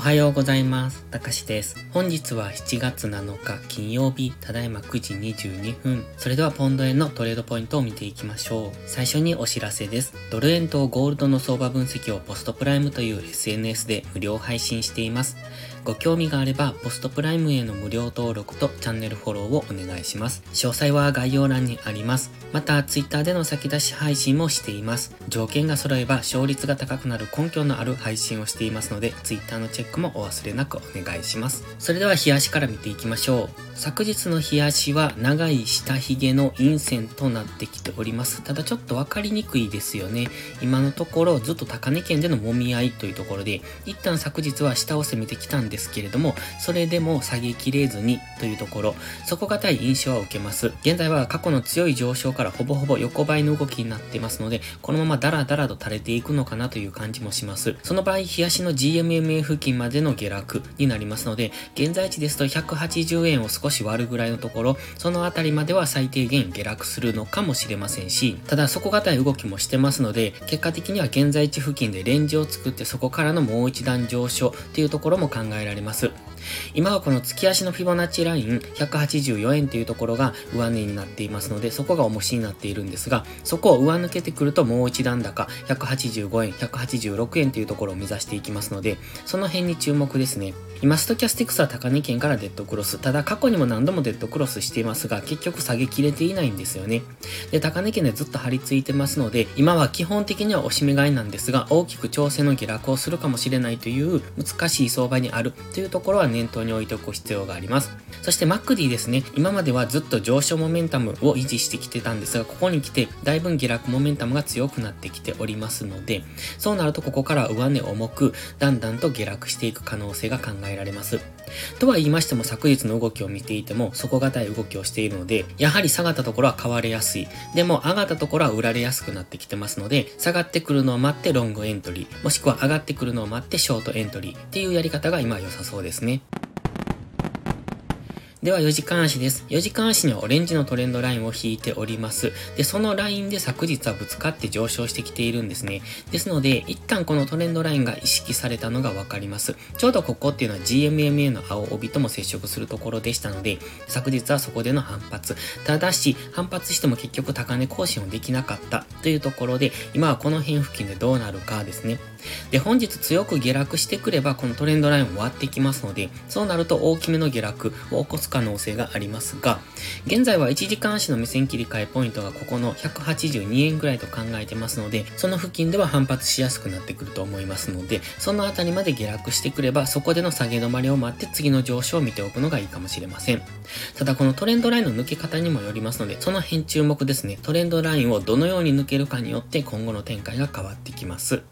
おはようございます。たかしです。本日は7月7日金曜日、ただいま9時22分。それではポンド円のトレードポイントを見ていきましょう。最初にお知らせです。ドル円とゴールドの相場分析をポストプライムという SNS で無料配信しています。ご興味があれば、ポストプライムへの無料登録とチャンネルフォローをお願いします。詳細は概要欄にあります。また、Twitter での先出し配信もしています。条件が揃えば勝率が高くなる根拠のある配信をしていますので、Twitter のチェックもお忘れなくお願いします。それでは、冷やしから見ていきましょう。昨日の冷やしは長い下髭の陰線となってきております。ただちょっとわかりにくいですよね。今のところずっと高値圏での揉み合いというところで、一旦昨日は下を攻めてきたんですけれども、それでも下げきれずにというところ、底堅い印象は受けます。現在は過去の強い上昇からほぼほぼ横ばいの動きになっていますので、このままダラダラと垂れていくのかなという感じもします。その場合、冷やしの GMMA 付近までの下落になりますので、現在地ですと180円を少し割るぐらいのところ、そのあたりまでは最低限下落するのかもしれませんし、ただ底堅い動きもしてますので、結果的には現在地付近でレンジを作ってそこからのもう一段上昇というところも考ええられます。今はこの月足のフィボナッチライン184円というところが上値になっていますので、そこが重しになっているんですが、そこを上抜けてくるともう一段高、185円、186円というところを目指していきますので、その辺に注目ですね。今、ストキャスティクスは高値圏からデッドクロス。ただ過去にも何度もデッドクロスしていますが、結局下げきれていないんですよね。で、高値圏でずっと張り付いてますので、今は基本的には押し目買いなんですが、大きく調整の下落をするかもしれないという難しい相場にあるというところは念頭に置いておく必要があります。そしてマックディですね。今まではずっと上昇モメンタムを維持してきてたんですが、ここに来て、だいぶ下落モメンタムが強くなってきておりますので、そうなるとここから上値重く、だんだんと下落していく可能性が考えられます。とは言いましても昨日の動きを見ていても底堅い動きをしているので、やはり下がったところは買われやすい。でも上がったところは売られやすくなってきてますので、下がってくるのを待ってロングエントリー、もしくは上がってくるのを待ってショートエントリーっていうやり方が今良さそうですね。では4時間足です。4時間足にはオレンジのトレンドラインを引いております。で、そのラインで昨日はぶつかって上昇してきているんですね。ですので、一旦このトレンドラインが意識されたのがわかります。ちょうどここっていうのは GMMA の青帯とも接触するところでしたので、昨日はそこでの反発。ただし、反発しても結局高値更新をできなかったというところで、今はこの辺付近でどうなるかですね。で、本日強く下落してくれば、このトレンドラインを割ってきますので、そうなると大きめの下落を起こす可能性がありますが、現在は1時間足の目線切り替えポイントがここの182円ぐらいと考えてますので、その付近では反発しやすくなってくると思いますので、そのあたりまで下落してくれば、そこでの下げ止まりを待って次の上昇を見ておくのがいいかもしれません。ただこのトレンドラインの抜け方にもよりますので、その辺注目ですね。トレンドラインをどのように抜けるかによって今後の展開が変わってきます。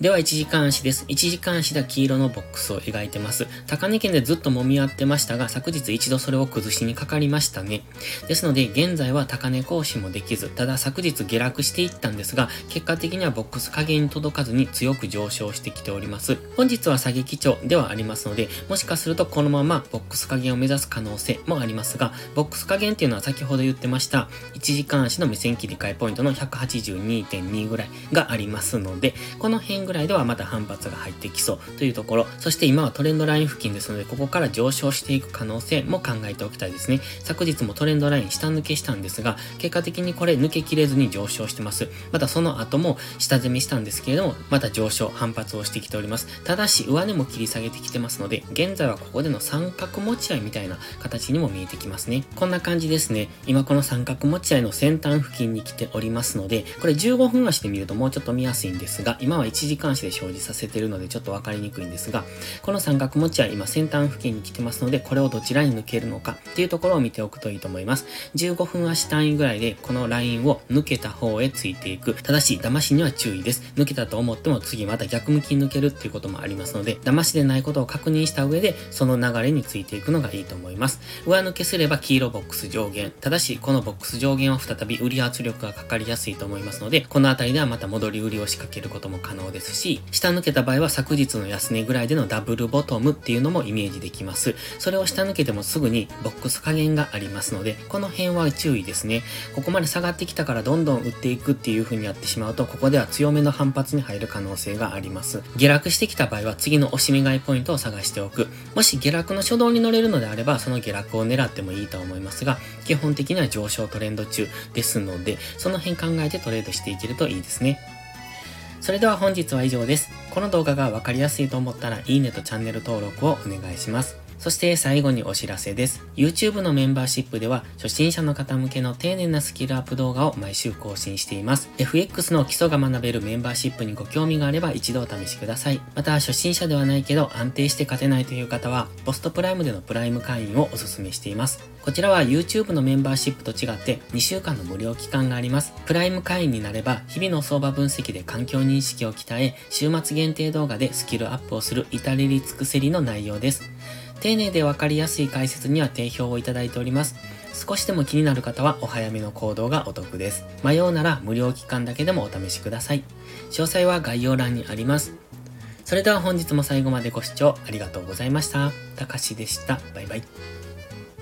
では1時間足です。1時間足では黄色のボックスを描いてます。高値圏でずっと揉み合ってましたが、昨日一度それを崩しにかかりましたね。ですので、現在は高値更新もできず、ただ昨日下落していったんですが、結果的にはボックス加減に届かずに強く上昇してきております。本日は下げ基調ではありますので、もしかするとこのままボックス加減を目指す可能性もありますが、ボックス加減っていうのは先ほど言ってました、1時間足の目線切り替えポイントの182.2ぐらいがありますので、この辺ぐらいではまた反発が入ってきそうというところ、そして今はトレンドライン付近ですので、ここから上昇していく可能性も考えておきたいですね。昨日もトレンドライン下抜けしたんですが、結果的にこれ抜けきれずに上昇してます。またその後も下攻めしたんですけれども、また上昇、反発をしてきております。ただし、上値も切り下げてきてますので、現在はここでの三角持ち合いみたいな形にも見えてきますね。こんな感じですね。今この三角持ち合いの先端付近に来ておりますので、これ15分足で見るともうちょっと見やすいんですが、今は1時間足で表示させてるのでちょっとわかりにくいんですが、この三角持ちは今先端付近に来てますので、これをどちらに抜けるのかっていうところを見ておくといいと思います。15分足単位ぐらいでこのラインを抜けた方へついていく。ただし、騙しには注意です。抜けたと思っても次また逆向きに抜けるっていうこともありますので、騙しでないことを確認した上で、その流れについていくのがいいと思います。上抜けすれば黄色ボックス上限。ただし、このボックス上限は再び売り圧力がかかりやすいと思いますので、この辺りではまた戻り売りを仕掛けることも可能ですですし、下抜けた場合は昨日の安値ぐらいでのダブルボトムっていうのもイメージできます。それを下抜けてもすぐにボックス加減がありますので、この辺は注意ですね。ここまで下がってきたからどんどん売っていくっていう風にやってしまうと、ここでは強めの反発に入る可能性があります。下落してきた場合は次の押し目買いポイントを探しておく。もし下落の初動に乗れるのであれば、その下落を狙ってもいいと思いますが、基本的には上昇トレンド中ですので、その辺考えてトレードしていけるといいですね。それでは本日は以上です。この動画がわかりやすいと思ったら、いいねとチャンネル登録をお願いします。そして最後にお知らせです。YouTube のメンバーシップでは初心者の方向けの丁寧なスキルアップ動画を毎週更新しています。FX の基礎が学べるメンバーシップにご興味があれば一度お試しください。また初心者ではないけど安定して勝てないという方はポストプライムでのプライム会員をお勧めしています。こちらは YouTube のメンバーシップと違って2週間の無料期間があります。プライム会員になれば日々の相場分析で環境認識を鍛え週末限定動画でスキルアップをする至れり尽くせりの内容です。丁寧でわかりやすい解説には定評をいただいております。少しでも気になる方はお早めの行動がお得です。迷うなら無料期間だけでもお試しください。詳細は概要欄にあります。それでは本日も最後までご視聴ありがとうございました。たかしでした。バイバイ。